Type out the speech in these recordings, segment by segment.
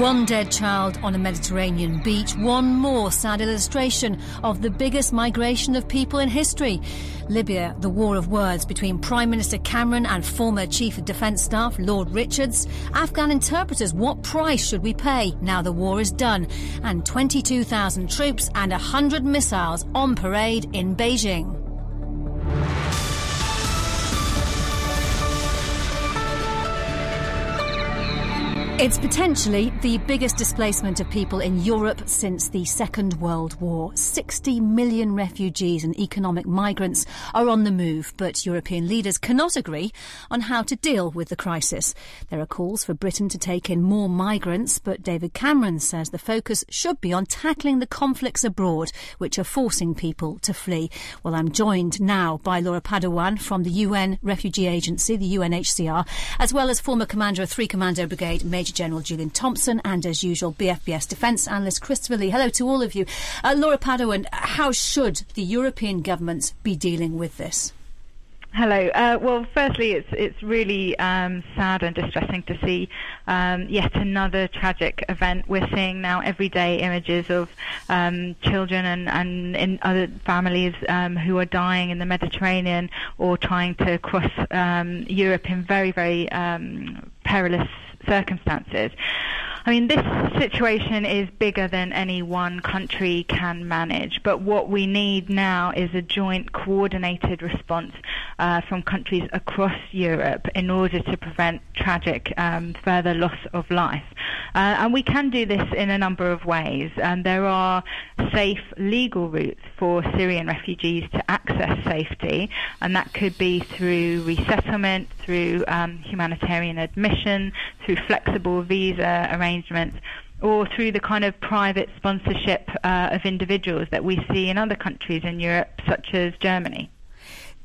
One dead child on a Mediterranean beach, one more sad illustration of the biggest migration of people in history. Libya, the war of words between Prime Minister Cameron and former Chief of Defence Staff Lord Richards. Afghan interpreters, what price should we pay now the war is done? And 22,000 troops and 100 missiles on parade in Beijing. It's potentially the biggest displacement of people in Europe since the Second World War. 60 million refugees and economic migrants are on the move, but European leaders cannot agree on how to deal with the crisis. There are calls for Britain to take in more migrants, but David Cameron says the focus should be on tackling the conflicts abroad, which are forcing people to flee. Well, I'm joined now by Laura Padoan from the UN Refugee Agency, the UNHCR, as well as former commander of Three Commando Brigade, Major General Julian Thompson, and as usual, BFBS defence analyst Christopher Lee. Hello to all of you. Uh, Laura Padoan, how should the European governments be dealing with this? Hello. Uh, well, firstly, it's it's really um, sad and distressing to see um, yet another tragic event. We're seeing now everyday images of um, children and, and in other families um, who are dying in the Mediterranean or trying to cross um, Europe in very, very um, perilous circumstances. I mean, this situation is bigger than any one country can manage, but what we need now is a joint coordinated response uh, from countries across Europe in order to prevent tragic um, further loss of life. Uh, and we can do this in a number of ways. Um, there are safe legal routes for Syrian refugees to access safety, and that could be through resettlement, through um, humanitarian admission, through flexible visa arrangements or through the kind of private sponsorship uh, of individuals that we see in other countries in Europe, such as Germany.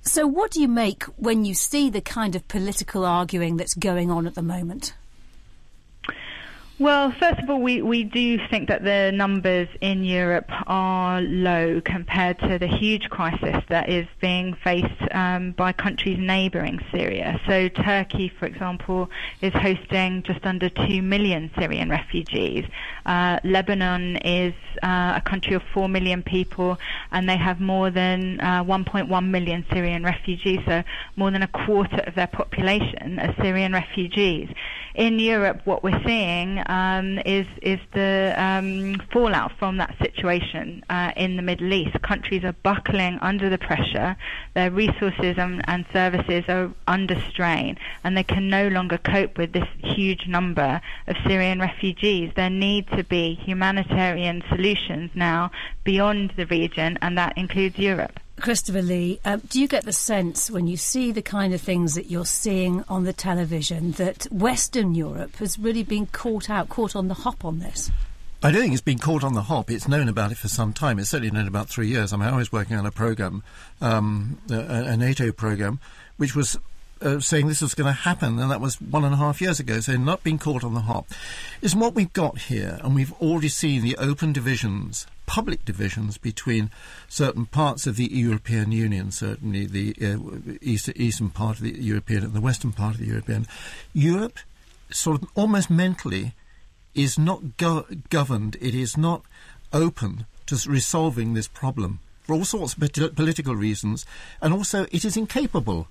So, what do you make when you see the kind of political arguing that's going on at the moment? Well, first of all, we, we do think that the numbers in Europe are low compared to the huge crisis that is being faced um, by countries neighbouring Syria. So Turkey, for example, is hosting just under 2 million Syrian refugees. Uh, Lebanon is uh, a country of 4 million people and they have more than uh, 1.1 million Syrian refugees, so more than a quarter of their population are Syrian refugees. In Europe, what we're seeing um, is is the um, fallout from that situation uh, in the Middle East. Countries are buckling under the pressure. Their resources and, and services are under strain, and they can no longer cope with this huge number of Syrian refugees. There need to be humanitarian solutions now beyond the region, and that includes Europe. Christopher Lee, uh, do you get the sense when you see the kind of things that you're seeing on the television that Western Europe has really been caught out, caught on the hop on this? I don't think it's been caught on the hop. It's known about it for some time. It's certainly known about three years. I mean, I was working on a program, um, a, a NATO program, which was uh, saying this was going to happen, and that was one and a half years ago, so not being caught on the hop. Is what we've got here, and we've already seen the open divisions, public divisions between certain parts of the European Union, certainly the uh, east, eastern part of the European and the western part of the European. Europe, sort of almost mentally, is not go- governed, it is not open to resolving this problem for all sorts of politi- political reasons, and also it is incapable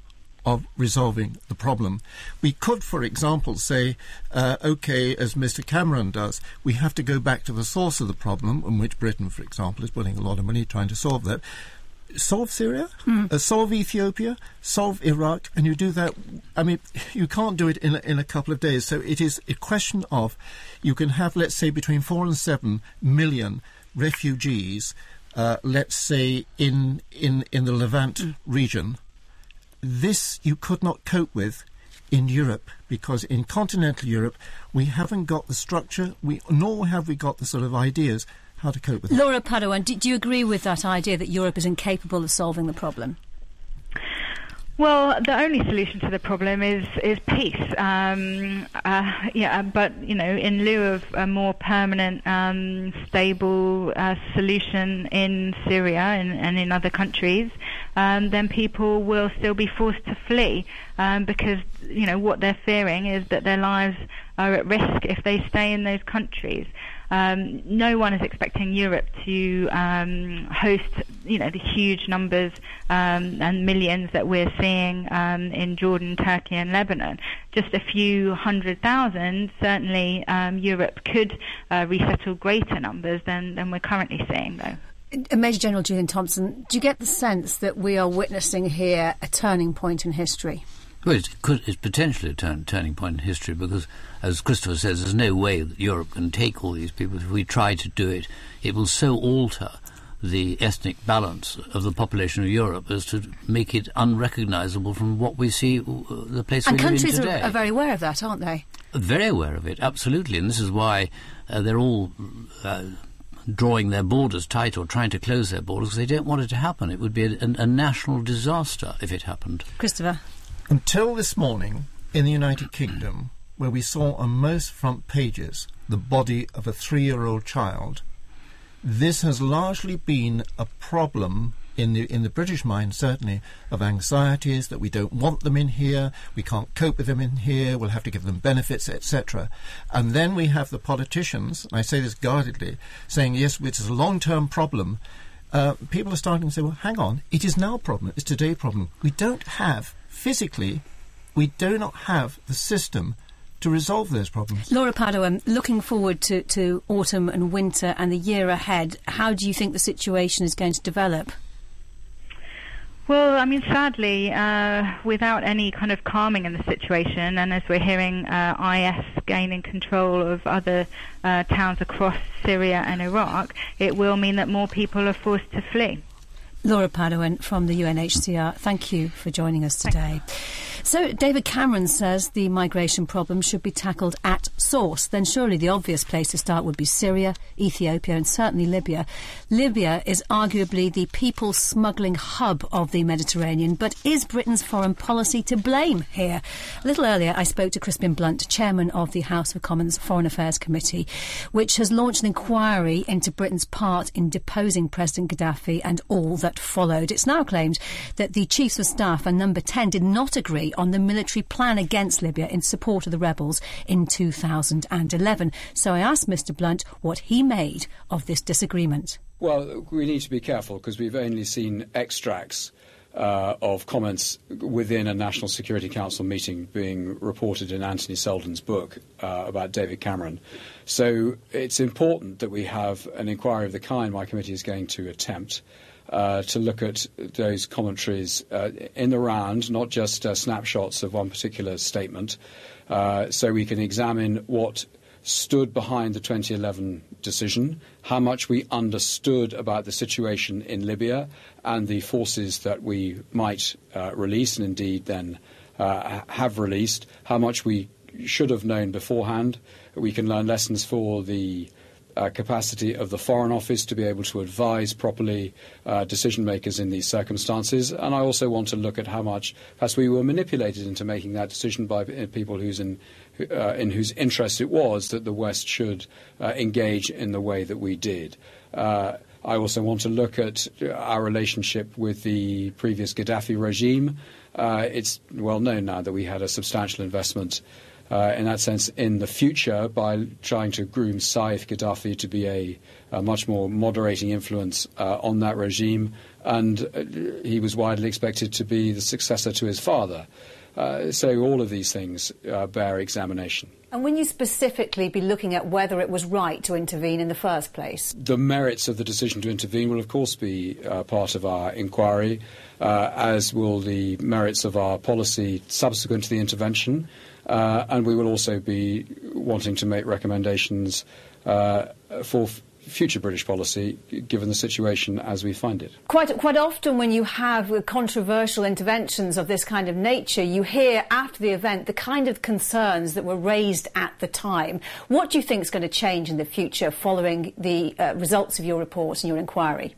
of resolving the problem. We could, for example, say, uh, okay, as Mr. Cameron does, we have to go back to the source of the problem, in which Britain, for example, is putting a lot of money trying to solve that. Solve Syria, uh, solve Ethiopia, solve Iraq, and you do that. I mean, you can't do it in a, in a couple of days. So it is a question of you can have, let's say, between four and seven million refugees, uh, let's say, in, in, in the Levant region this you could not cope with in Europe because in continental Europe we haven't got the structure, we nor have we got the sort of ideas how to cope with it. Laura Padoan, do, do you agree with that idea that Europe is incapable of solving the problem? Well, the only solution to the problem is is peace. Um, uh, yeah, but you know, in lieu of a more permanent, um, stable uh, solution in Syria and, and in other countries, um, then people will still be forced to flee um, because you know what they're fearing is that their lives are at risk if they stay in those countries. Um, no one is expecting Europe to um, host, you know, the huge numbers um, and millions that we're seeing um, in Jordan, Turkey, and Lebanon. Just a few hundred thousand, certainly um, Europe could uh, resettle greater numbers than, than we're currently seeing, though. Uh, Major General Julian Thompson, do you get the sense that we are witnessing here a turning point in history? Well, it could, it's potentially a turn, turning point in history because, as Christopher says, there's no way that Europe can take all these people. If we try to do it, it will so alter the ethnic balance of the population of Europe as to make it unrecognisable from what we see uh, the place and we live in countries today. are, are very aware of that, aren't they? Very aware of it, absolutely, and this is why uh, they're all. Uh, drawing their borders tight or trying to close their borders because they don't want it to happen. It would be a, a, a national disaster if it happened. Christopher. Until this morning, in the United Kingdom, where we saw on most front pages the body of a three year old child, this has largely been a problem in the in the British mind, certainly, of anxieties that we don't want them in here, we can't cope with them in here, we'll have to give them benefits, etc. And then we have the politicians, I say this guardedly, saying yes, it is a long term problem. Uh, people are starting to say, well, hang on, it is now a problem, it's today a problem. We don't have physically, we do not have the system to resolve those problems. Laura Pardo, um, looking forward to, to autumn and winter and the year ahead, how do you think the situation is going to develop? Well, I mean, sadly, uh, without any kind of calming in the situation, and as we're hearing uh, IS gaining control of other uh, towns across Syria and Iraq, it will mean that more people are forced to flee. Laura Padoan from the UNHCR, thank you for joining us today. So, David Cameron says the migration problem should be tackled at source. Then, surely the obvious place to start would be Syria, Ethiopia, and certainly Libya. Libya is arguably the people smuggling hub of the Mediterranean, but is Britain's foreign policy to blame here? A little earlier, I spoke to Crispin Blunt, chairman of the House of Commons Foreign Affairs Committee, which has launched an inquiry into Britain's part in deposing President Gaddafi and all that followed. It's now claimed that the chiefs of staff and Number 10 did not agree on the military plan against Libya in support of the rebels in 2011. So I asked Mr. Blunt what he made of this disagreement. Well, we need to be careful because we've only seen extracts uh, of comments within a National Security Council meeting being reported in Anthony Seldon's book uh, about David Cameron. So it's important that we have an inquiry of the kind my committee is going to attempt uh, to look at those commentaries uh, in the round, not just uh, snapshots of one particular statement, uh, so we can examine what stood behind the 2011 decision, how much we understood about the situation in Libya and the forces that we might uh, release and indeed then uh, have released, how much we should have known beforehand. We can learn lessons for the uh, capacity of the Foreign Office to be able to advise properly uh, decision makers in these circumstances. And I also want to look at how much perhaps we were manipulated into making that decision by uh, people whose in, uh, in whose interest it was that the West should uh, engage in the way that we did. Uh, I also want to look at our relationship with the previous Gaddafi regime. it's well known now that we had a substantial investment uh, in that sense in the future by trying to groom Saif Gaddafi to be a, a much more moderating influence uh, on that regime. And uh, he was widely expected to be the successor to his father. Uh, so all of these things uh, bear examination. And when you specifically be looking at whether it was right to intervene in the first place? The merits of the decision to intervene will, of course, be uh, part of our inquiry, uh, as will the merits of our policy subsequent to the intervention. Uh, and we will also be wanting to make recommendations uh, for f- future British policy, given the situation as we find it. Quite, quite often, when you have controversial interventions of this kind of nature, you hear after the event the kind of concerns that were raised at the time. What do you think is going to change in the future following the uh, results of your report and your inquiry?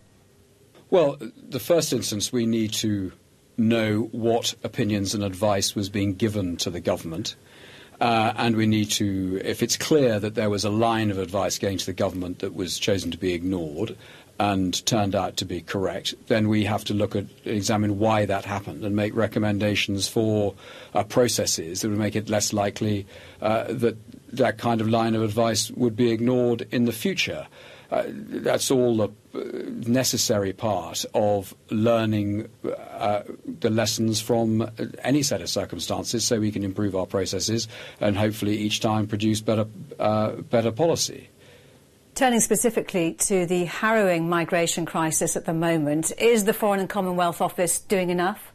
Well, the first instance, we need to know what opinions and advice was being given to the government. Uh, and we need to, if it's clear that there was a line of advice going to the government that was chosen to be ignored and turned out to be correct, then we have to look at, examine why that happened and make recommendations for uh, processes that would make it less likely uh, that that kind of line of advice would be ignored in the future. Uh, that's all the uh, necessary part of learning uh, the lessons from any set of circumstances so we can improve our processes and hopefully each time produce better, uh, better policy. Turning specifically to the harrowing migration crisis at the moment, is the Foreign and Commonwealth Office doing enough?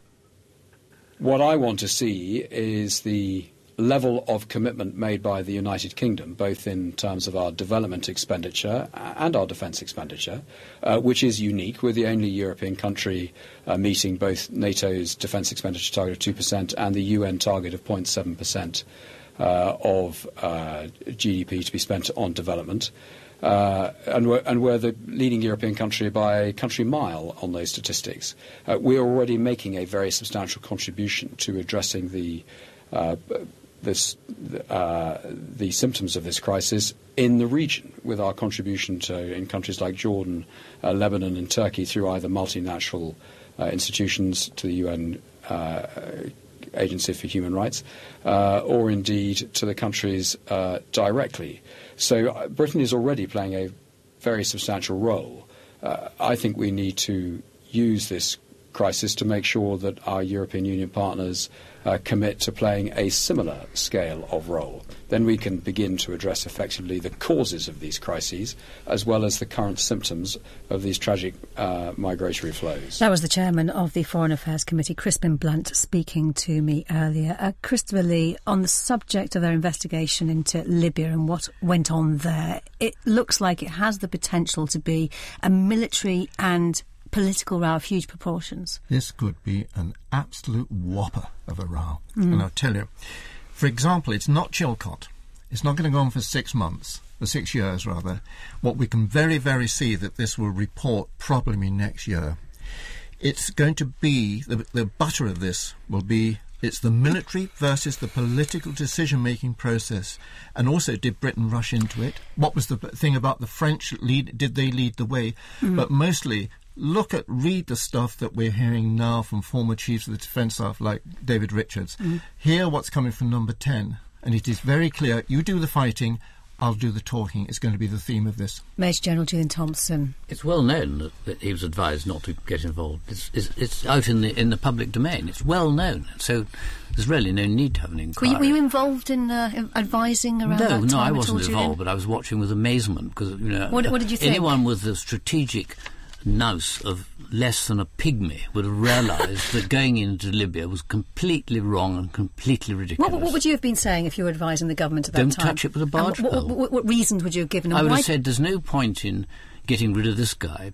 What I want to see is the level of commitment made by the United Kingdom, both in terms of our development expenditure and our defence expenditure, uh, which is unique. We're the only European country uh, meeting both NATO's defence expenditure target of 2% and the UN target of 0.7% uh, of uh, GDP to be spent on development. Uh, and, we're, and, we're, the leading European country by country mile on those statistics. Uh, we're already making a very substantial contribution to addressing the uh, this, uh, the symptoms of this crisis in the region with our contribution to in countries like Jordan, uh, Lebanon, and Turkey through either multinational uh, institutions to the UN uh, Agency for Human Rights, uh, or indeed to the countries uh, directly. So Britain is already playing a very substantial role. I think we need to use this crisis to make sure that our European Union partners uh, commit to playing a similar scale of role. Then we can begin to address effectively the causes of these crises as well as the current symptoms of these tragic uh, migratory flows. That was the chairman of the Foreign Affairs Committee, Crispin Blunt, speaking to me earlier. Uh, Christopher Lee, on the subject of their investigation into Libya and what went on there, it looks like it has the potential to be a military and political row of huge proportions. This could be an absolute whopper of a row. Mm. And I'll tell you, for example, it's not Chilcot. It's not going to go on for six months, or six years rather. What we can very, very see that this will report probably next year. It's going to be, the, the butter of this will be it's the military versus the political decision making process. And also, did Britain rush into it? What was the thing about the French lead? Did they lead the way? Mm. But mostly, look at, read the stuff that we're hearing now from former chiefs of the defence staff like David Richards. Mm. Hear what's coming from number 10. And it is very clear you do the fighting, I'll do the talking. It's going to be the theme of this. Major General Julian Thompson. It's well known that, that he was advised not to get involved. It's, it's, it's, out in the in the public domain. It's well known. So there's really no need to have an inquiry. Were you, were you involved in uh, advising around no, that No, I wasn't involved, but I was watching with amazement because you know. What, what did you think? Anyone with the strategic nous of less than a pygmy would have realised that going into Libya was completely wrong and completely ridiculous. What, what, would you have been saying if you were advising the government at that Don't time? Don't touch it with a barge what, what, what, reasons would you have given? I would have said there's no point in getting rid of this guy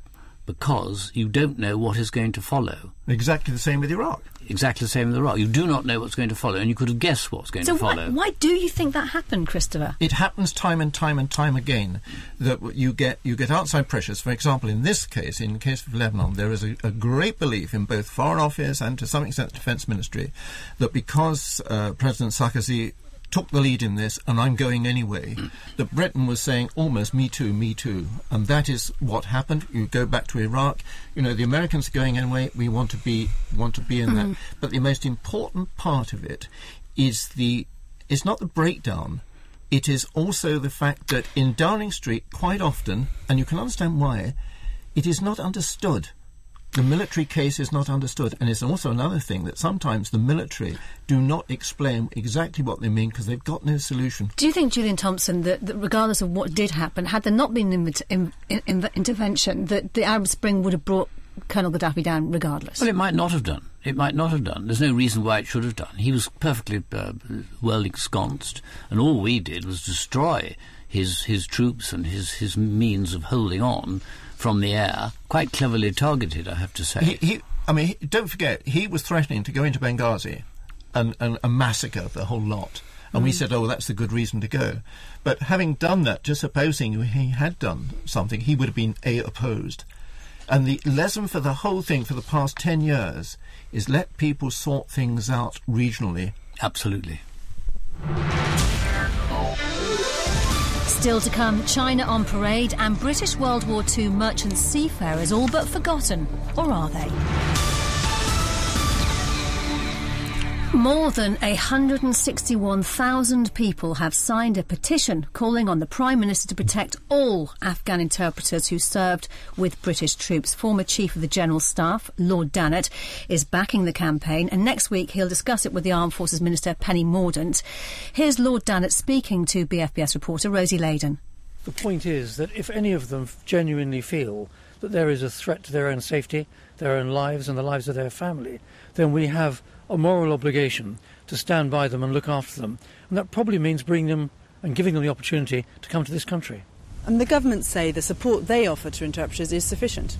because you don't know what is going to follow. Exactly the same with Iraq. Exactly the same with Iraq. You do not know what's going to follow, and you could have guessed what's going so to follow. Why, why do you think that happened, Christopher? It happens time and time and time again that you get you get outside pressures. For example, in this case, in the case of Lebanon, there is a, a great belief in both Foreign Office and to some extent the Defence Ministry that because uh, President Sarkozy took the lead in this, and I'm going anyway. That Britain was saying almost "Me too, me too," and that is what happened. You go back to Iraq. You know, the Americans are going anyway. We want to be want to be in mm-hmm. that. But the most important part of it is the is not the breakdown. It is also the fact that in Downing Street, quite often, and you can understand why, it is not understood the military case is not understood, and it's also another thing that sometimes the military do not explain exactly what they mean because they've got no solution. Do you think, Julian Thompson, that, that regardless of what did happen, had there not been in, in, in, intervention, that the Arab Spring would have brought Colonel Gaddafi down regardless? Well, it might not have done. It might not have done. There's no reason why it should have done. He was perfectly uh, well ensconced, and all we did was destroy his his troops and his his means of holding on from the air, quite cleverly targeted, I have to say. He, he, I mean, he, don't forget, he was threatening to go into Benghazi and, and, and massacre the whole lot. And mm. we said, oh, that's the good reason to go. But having done that, just supposing he had done something, he would have been A, opposed, And the lesson for the whole thing for the past 10 years is let people sort things out regionally. Absolutely. Still to come, China on parade and British World War II merchant seafarers all but forgotten. Or are they? More than 161,000 people have signed a petition calling on the Prime Minister to protect all Afghan interpreters who served with British troops. Former Chief of the General Staff, Lord Dannatt, is backing the campaign, and next week he'll discuss it with the Armed Forces Minister Penny Mordaunt. Here's Lord Dannatt speaking to BFBS reporter Rosie Layden. The point is that if any of them genuinely feel that there is a threat to their own safety, their own lives, and the lives of their family, then we have a moral obligation to stand by them and look after them. And that probably means bringing them and giving them the opportunity to come to this country. And the government say the support they offer to interpreters is sufficient?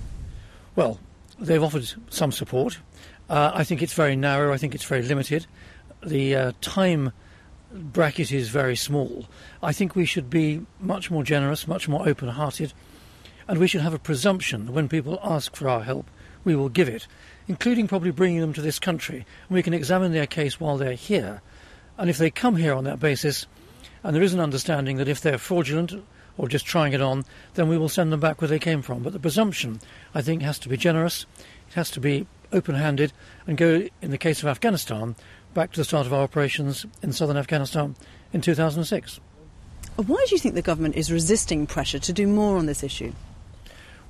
Well, they've offered some support. Uh, I think it's very narrow, I think it's very limited. The uh, time bracket is very small. I think we should be much more generous, much more open hearted, and we should have a presumption that when people ask for our help, we will give it including probably bringing them to this country. And we can examine their case while they're here. And if they come here on that basis, and there is an understanding that if they're fraudulent or just trying it on, then we will send them back where they came from. But the presumption, I think, has to be generous, it has to be open handed, and go, in the case of Afghanistan, back to the start of our operations in southern Afghanistan in 2006. Why do you think the government is resisting pressure to do more on this issue?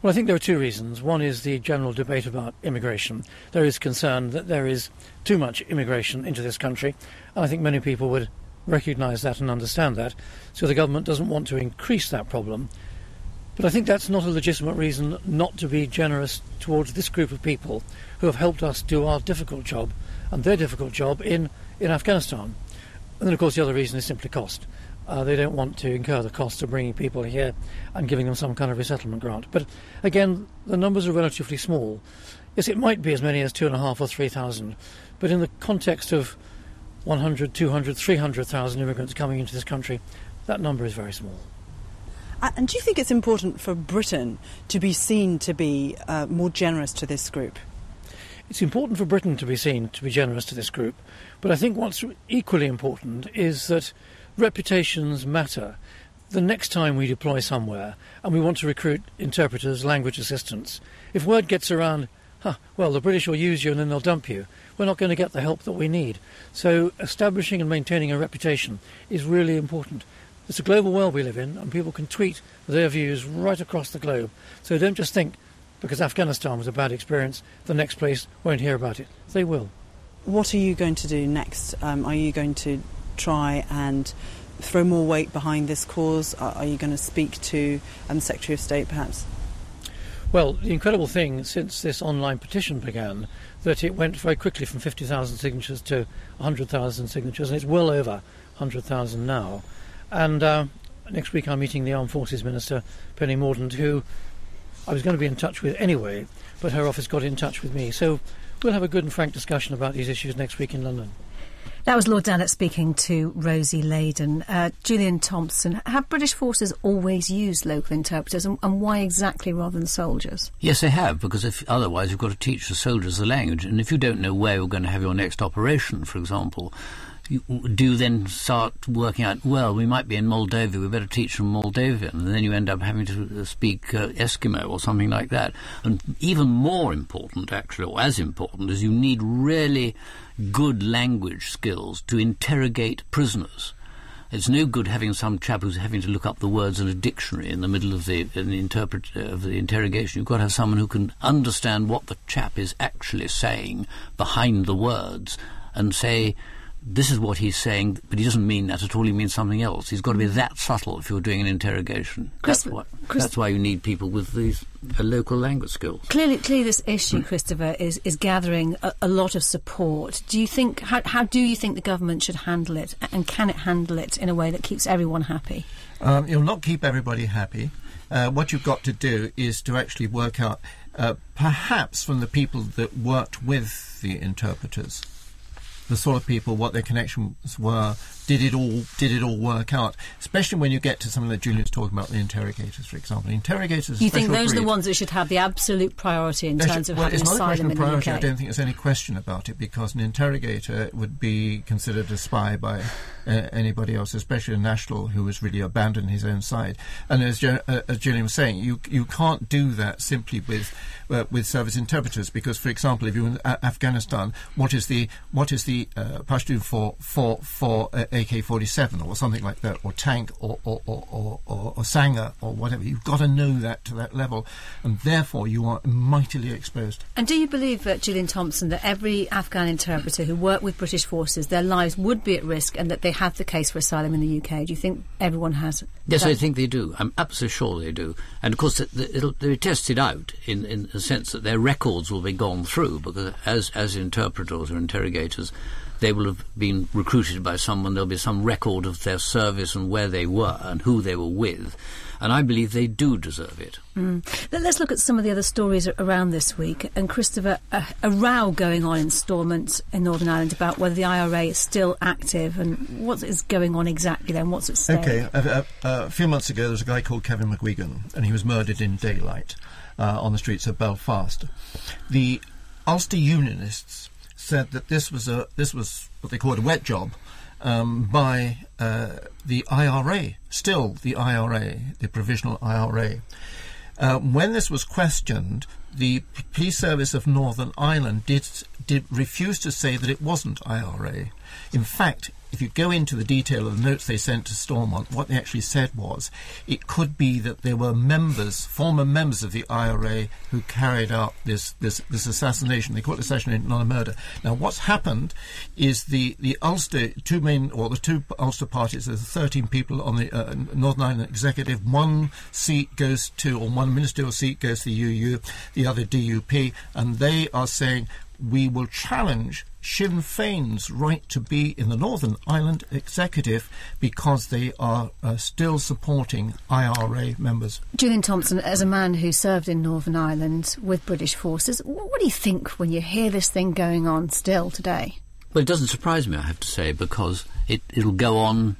Well, I think there are two reasons. One is the general debate about immigration. There is concern that there is too much immigration into this country, and I think many people would recognise that and understand that. So the government doesn't want to increase that problem. But I think that's not a legitimate reason not to be generous towards this group of people who have helped us do our difficult job and their difficult job in, in Afghanistan. And then, of course, the other reason is simply cost. Uh, they don't want to incur the cost of bringing people here and giving them some kind of resettlement grant. But again, the numbers are relatively small. Yes, it might be as many as two and a half or three thousand, but in the context of 100, 200, 300,000 immigrants coming into this country, that number is very small. And do you think it's important for Britain to be seen to be uh, more generous to this group? It's important for Britain to be seen to be generous to this group, but I think what's equally important is that reputations matter. The next time we deploy somewhere and we want to recruit interpreters, language assistants, if word gets around, huh, well, the British will use you and then they'll dump you, we're not going to get the help that we need. So establishing and maintaining a reputation is really important. It's a global world we live in, and people can tweet their views right across the globe. So don't just think because Afghanistan was a bad experience, the next place won't hear about it. They will. What are you going to do next? Um, are you going to try and throw more weight behind this cause? Are, you going to speak to um, the Secretary of State perhaps? Well, the incredible thing since this online petition began, that it went very quickly from 50,000 signatures to 100,000 signatures, and it's well over 100,000 now. And uh, next week I'm meeting the Armed Forces Minister, Penny Mordaunt, who I was going to be in touch with anyway, but her office got in touch with me. So we'll have a good and frank discussion about these issues next week in London. That was Lord Dannatt speaking to Rosie Layden. Uh, Julian Thompson, have British forces always used local interpreters and, and, why exactly rather than soldiers? Yes, they have, because if otherwise you've got to teach the soldiers the language. And if you don't know where you're going to have your next operation, for example, you do then start working out, well, we might be in Moldova, we better teach them Moldovan, and then you end up having to speak uh, Eskimo or something like that. And even more important, actually, or as important, is you need really good language skills to interrogate prisoners. It's no good having some chap who's having to look up the words in a dictionary in the middle of the, the interpret, uh, of the interrogation. You've got to have someone who can understand what the chap is actually saying behind the words and say, this is what he's saying, but he doesn't mean that at all. He means something else. He's got to be that subtle if you're doing an interrogation. That's, what, that's why you need people with these uh, local language skills. Clearly, clearly, this issue, Christopher, is is gathering a, a, lot of support. Do you think? How, how do you think the government should handle it, and can it handle it in a way that keeps everyone happy? Um, it'll not keep everybody happy. Uh, what you've got to do is to actually work out, uh, perhaps from the people that worked with the interpreters the sort of people, what their connections were, did it all did it all work out? Especially when you get to something that Julian's talking about, the interrogators, for example. Interrogators. You think those breed. are the ones that should have the absolute priority in They terms should- of well, having it's not a question of the priority. I don't think there's any question about it because an interrogator would be considered a spy by uh, anybody else, especially a national who has really abandoned his own side. And as, Jo- uh, as Julian was saying, you you can't do that simply with uh, with service interpreters because, for example, if you're in Afghanistan, what is the what is the uh, Pashtun for for for uh, AK-47 or something like that, or tank or or or, or, or, or sangar or whatever? You've got to know that to that level, and therefore you are mightily exposed. And do you believe, uh, Julian Thompson, that every Afghan interpreter who worked with British forces, their lives would be at risk and that they have the case for asylum in the UK? Do you think everyone has? Yes, that? I think they do. I'm absolutely sure they do. And of course, th- th- it'll, they'll be tested out in, in the sense that their records will be gone through because as, as interpreters or interrogators, they will have been recruited by someone. There'll be some record of their service and where they were and who they were with. And I believe they do deserve it. Let- Let's look at some of the other stories around this week. And Christopher, a, a row going on in Stormont in Northern Ireland about whether the IRA is still active and what is going on exactly then, what's at stake. Okay, a, a, a few months ago, there was a guy called Kevin McGuigan, and he was murdered in daylight uh, on the streets of Belfast. The Ulster Unionists said that this was a this was what they called a wet job um, by uh, the IRA, still the IRA, the provisional IRA. Uh, when this was questioned, the Police Service of Northern Ireland did, did refuse to say that it wasn't IRA. In fact, if you go into the detail of the notes they sent to Stormont, what they actually said was it could be that there were members, former members of the IRA, who carried out this, this, this assassination. They call it assassination, not a murder. Now, what's happened is the, the Ulster, two main, or the two Ulster parties, there's 13 people on the uh, Northern Ireland executive. One seat goes to, or one ministerial seat goes to the UU, the other DUP, and they are saying we will challenge Sinn Féin's right to be in the Northern Ireland executive because they are uh, still supporting IRA members. Julian Thompson, as a man who served in Northern Ireland with British forces, what do you think when you hear this thing going on still today? Well, it doesn't surprise me, I have to say, because it, it'll go on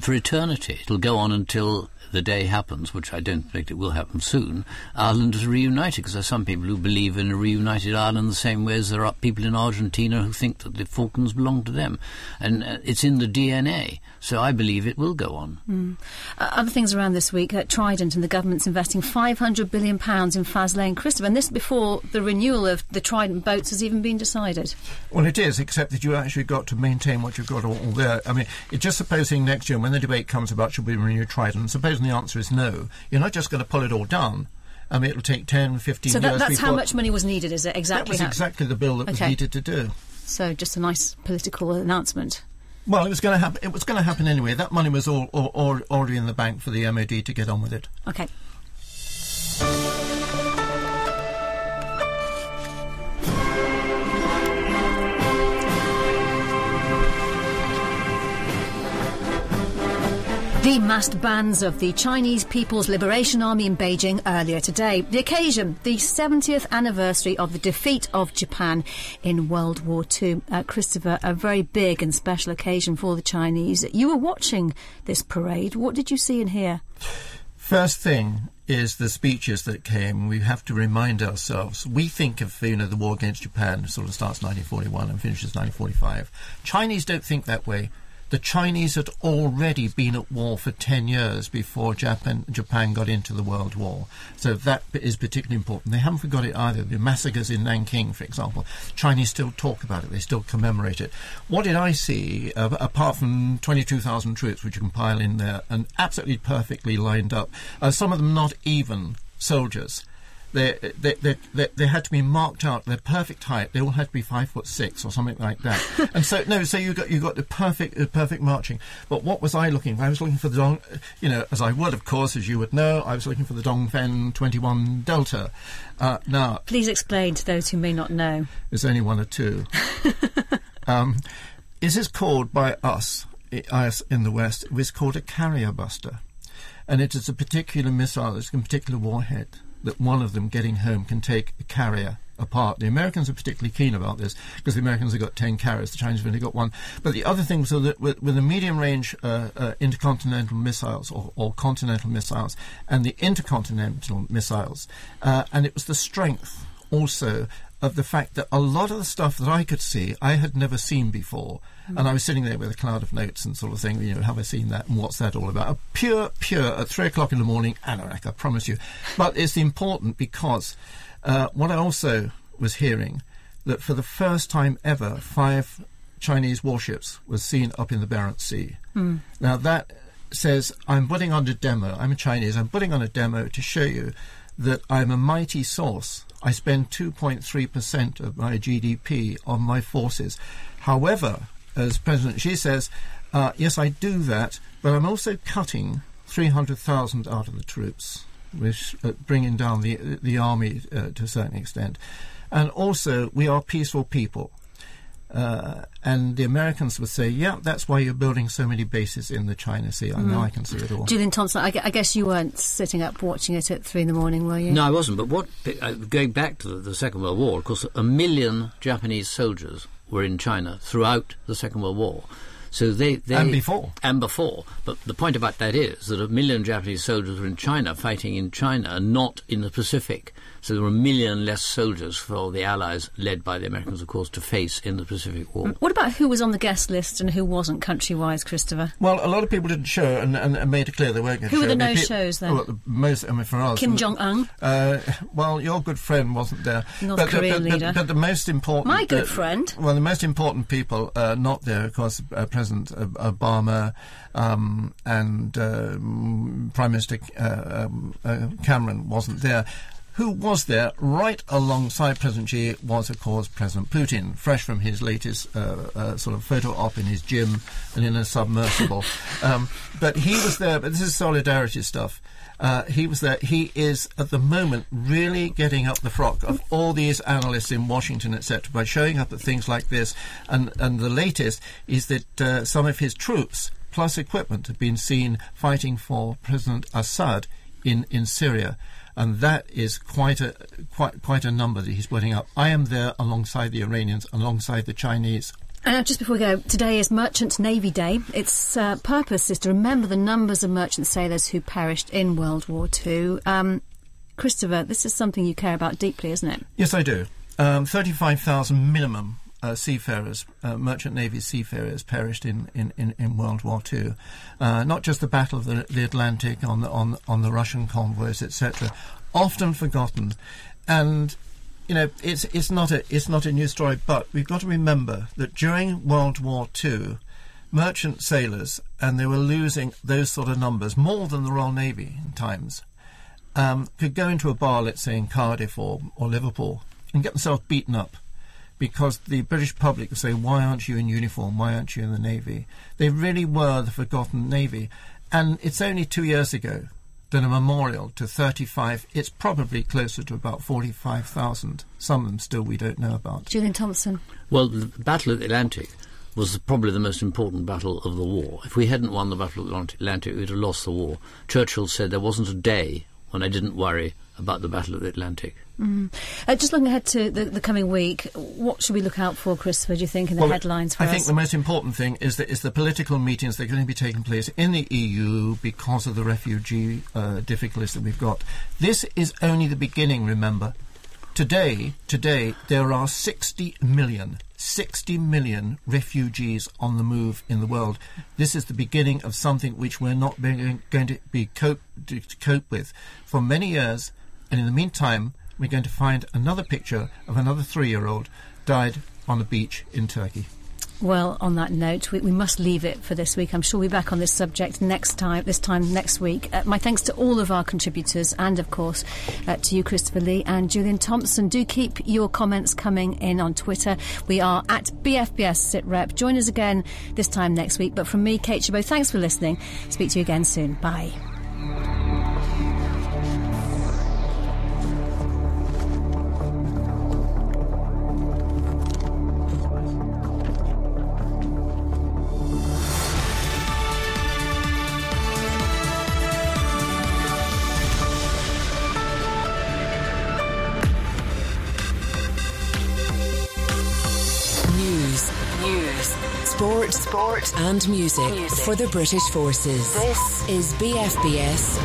for eternity. It'll go on until the day happens, which I don't think it will happen soon. Ireland is reunited, because there are some people who believe in a reunited Ireland the same way as there are people in Argentina who think that the Falklands belong to them. And uh, it's in the DNA. So I believe it will go on. Uh, other things around this week, uh, Trident and the government's investing £500 billion in Faslane and Christopher, and this before the renewal of the Trident boats has even been decided. Well, it is, except that you actually got to maintain what you've got all, all there. I mean, it's just supposing next year, when the debate comes about should we renew Trident, supposing the answer is no, you're not just going to pull it all down. I mean, it'll take 10, 15 So that, years that's how much money was needed, is it? That Exactly. was how- exactly the bill that was needed to do. So just a nice political announcement. Well, it was going to happen. It was going to happen anyway. That money was all, all, all already in the bank for the MOD to get on with it. Okay. The massed bands of the Chinese People's Liberation Army in Beijing earlier today. The occasion, the 70th anniversary of the defeat of Japan in World War II. Uh, Christopher, a very big and special occasion for the Chinese. You were watching this parade. What did you see and hear? First thing is the speeches that came. We have to remind ourselves. We think of you know the war against Japan sort of starts 1941 and finishes 1945. Chinese don't think that way. The Chinese had already been at war for 10 years before Japan, Japan got into the World War. So that is particularly important. They haven't forgot it either. The massacres in Nanking, for example, Chinese still talk about it. They still commemorate it. What did I see, uh, apart from 22,000 troops, which you can pile in there, and absolutely perfectly lined up, uh, some of them not even soldiers. They, they, they, they, they had to be marked out their perfect height. They all had to be five foot six or something like that. and so no, so you got you got the perfect uh, perfect marching. But what was I looking for? I was looking for the Dong, you know, as I would, of course, as you would know, I was looking for the Dongfeng twenty one Delta. Uh, now Please explain to those who may not know. there's only one or two. um, is this called by us, us in the West? It was called a carrier buster, and it is a particular missile. It's a particular warhead that one of them getting home can take a carrier apart. The Americans are particularly keen about this because the Americans have got 10 carriers, the Chinese have only got one. But the other thing was that with, with the medium range uh, uh, intercontinental missiles or, or, continental missiles and the intercontinental missiles, uh, and it was the strength also of the fact that a lot of the stuff that I could see, I had never seen before. Mm. And I was sitting there with a cloud of notes and sort of thing, you know, have I seen that and what's that all about? A pure, pure, at three o'clock in the morning anorak, I promise you. But it's important because uh, what I also was hearing that for the first time ever, five Chinese warships was seen up in the Barents Sea. Mm. Now that says I'm putting on a demo. I'm a Chinese. I'm putting on a demo to show you that I'm a mighty source. I spend 2.3% of my GDP on my forces. However, as President Xi says, uh, yes, I do that, but I'm also cutting 300,000 out of the troops, which uh, bringing down the the army uh, to a certain extent. And also, we are peaceful people. Uh, and the Americans would say, yeah, that's why you're building so many bases in the China Sea. I know mm. I can see it all. Julian Thompson, I, I, guess you weren't sitting up watching it at three in the morning, were you? No, I wasn't. But what, uh, going back to the, the Second World War, of course, a million Japanese soldiers were in China throughout the Second World War. So they, they and before and before. But the point about that is that a million Japanese soldiers were in China, fighting in China, not in the Pacific. So there were a million less soldiers for the Allies, led by the Americans, of course, to face in the Pacific War. What about who was on the guest list and who wasn't, country-wise, Christopher? Well, a lot of people didn't show and, and, and made it clear they weren't going to show. Who were the no-shows then? Well, most, I mean, for us, Kim Jong Un. Uh, well, your good friend wasn't there. North but, Korean but, leader. But, but, the most important. My good uh, friend. Well, the most important people uh, not there, of course, uh, Obama um, and um, Prime Minister uh, um, uh, Cameron wasn't there who was there right alongside President Xi was, of course, President Putin, fresh from his latest uh, uh, sort of photo op in his gym and in a submersible. um, but he was there, but this is solidarity stuff. Uh, he was there. He is at the moment really getting up the frock of all these analysts in Washington, etc., by showing up at things like this. And and the latest is that uh, some of his troops plus equipment have been seen fighting for President Assad in in Syria and that is quite a quite quite a number that he's putting up. I am there alongside the Iranians, alongside the Chinese. Uh, just before we go, today is Merchant Navy Day. Its uh, purpose is to remember the numbers of merchant sailors who perished in World War II. Um, Christopher, this is something you care about deeply, isn't it? Yes, I do. Um, 35,000 minimum uh, seafarers, uh, merchant navy seafarers, perished in, in, in, in World War II. Uh, not just the Battle of the, the Atlantic on the, on, on the Russian convoys, etc. Often forgotten. And you know, it's it's not a it's not a new story, but we've got to remember that during World War II, merchant sailors, and they were losing those sort of numbers more than the Royal Navy in times, um, could go into a bar, let's say in Cardiff or, or Liverpool, and get themselves beaten up because the British public would say, why aren't you in uniform? Why aren't you in the Navy? They really were the forgotten Navy. And it's only two years ago that a memorial to 35, it's probably closer to about 45,000. Some of them still we don't know about. Julian Thompson. Well, the Battle of the Atlantic was probably the most important battle of the war. If we hadn't won the Battle of the Atlantic, we'd have lost the war. Churchill said there wasn't a day when I didn't worry about the Battle of the Atlantic. Mm. Uh, just looking ahead to the, the, coming week, what should we look out for, Christopher, do you think, in the well, headlines I us? think the most important thing is, that, is the political meetings that are going to be taking place in the EU because of the refugee uh, difficulties that we've got. This is only the beginning, remember. Today, today, there are 60 million, 60 million refugees on the move in the world. This is the beginning of something which we're not going to be cope, to cope with for many years. And in the meantime, we're going to find another picture of another three year old died on a beach in Turkey. Well, on that note, we, we, must leave it for this week. I'm sure we'll be back on this subject next time, this time next week. Uh, my thanks to all of our contributors and, of course, uh, to you, Christopher Lee and Julian Thompson. Do keep your comments coming in on Twitter. We are at BFBS SitRep. Join us again this time next week. But from me, Kate Chabot, thanks for listening. Speak to you again soon. Bye. And music, music. for the British forces. This is BFBS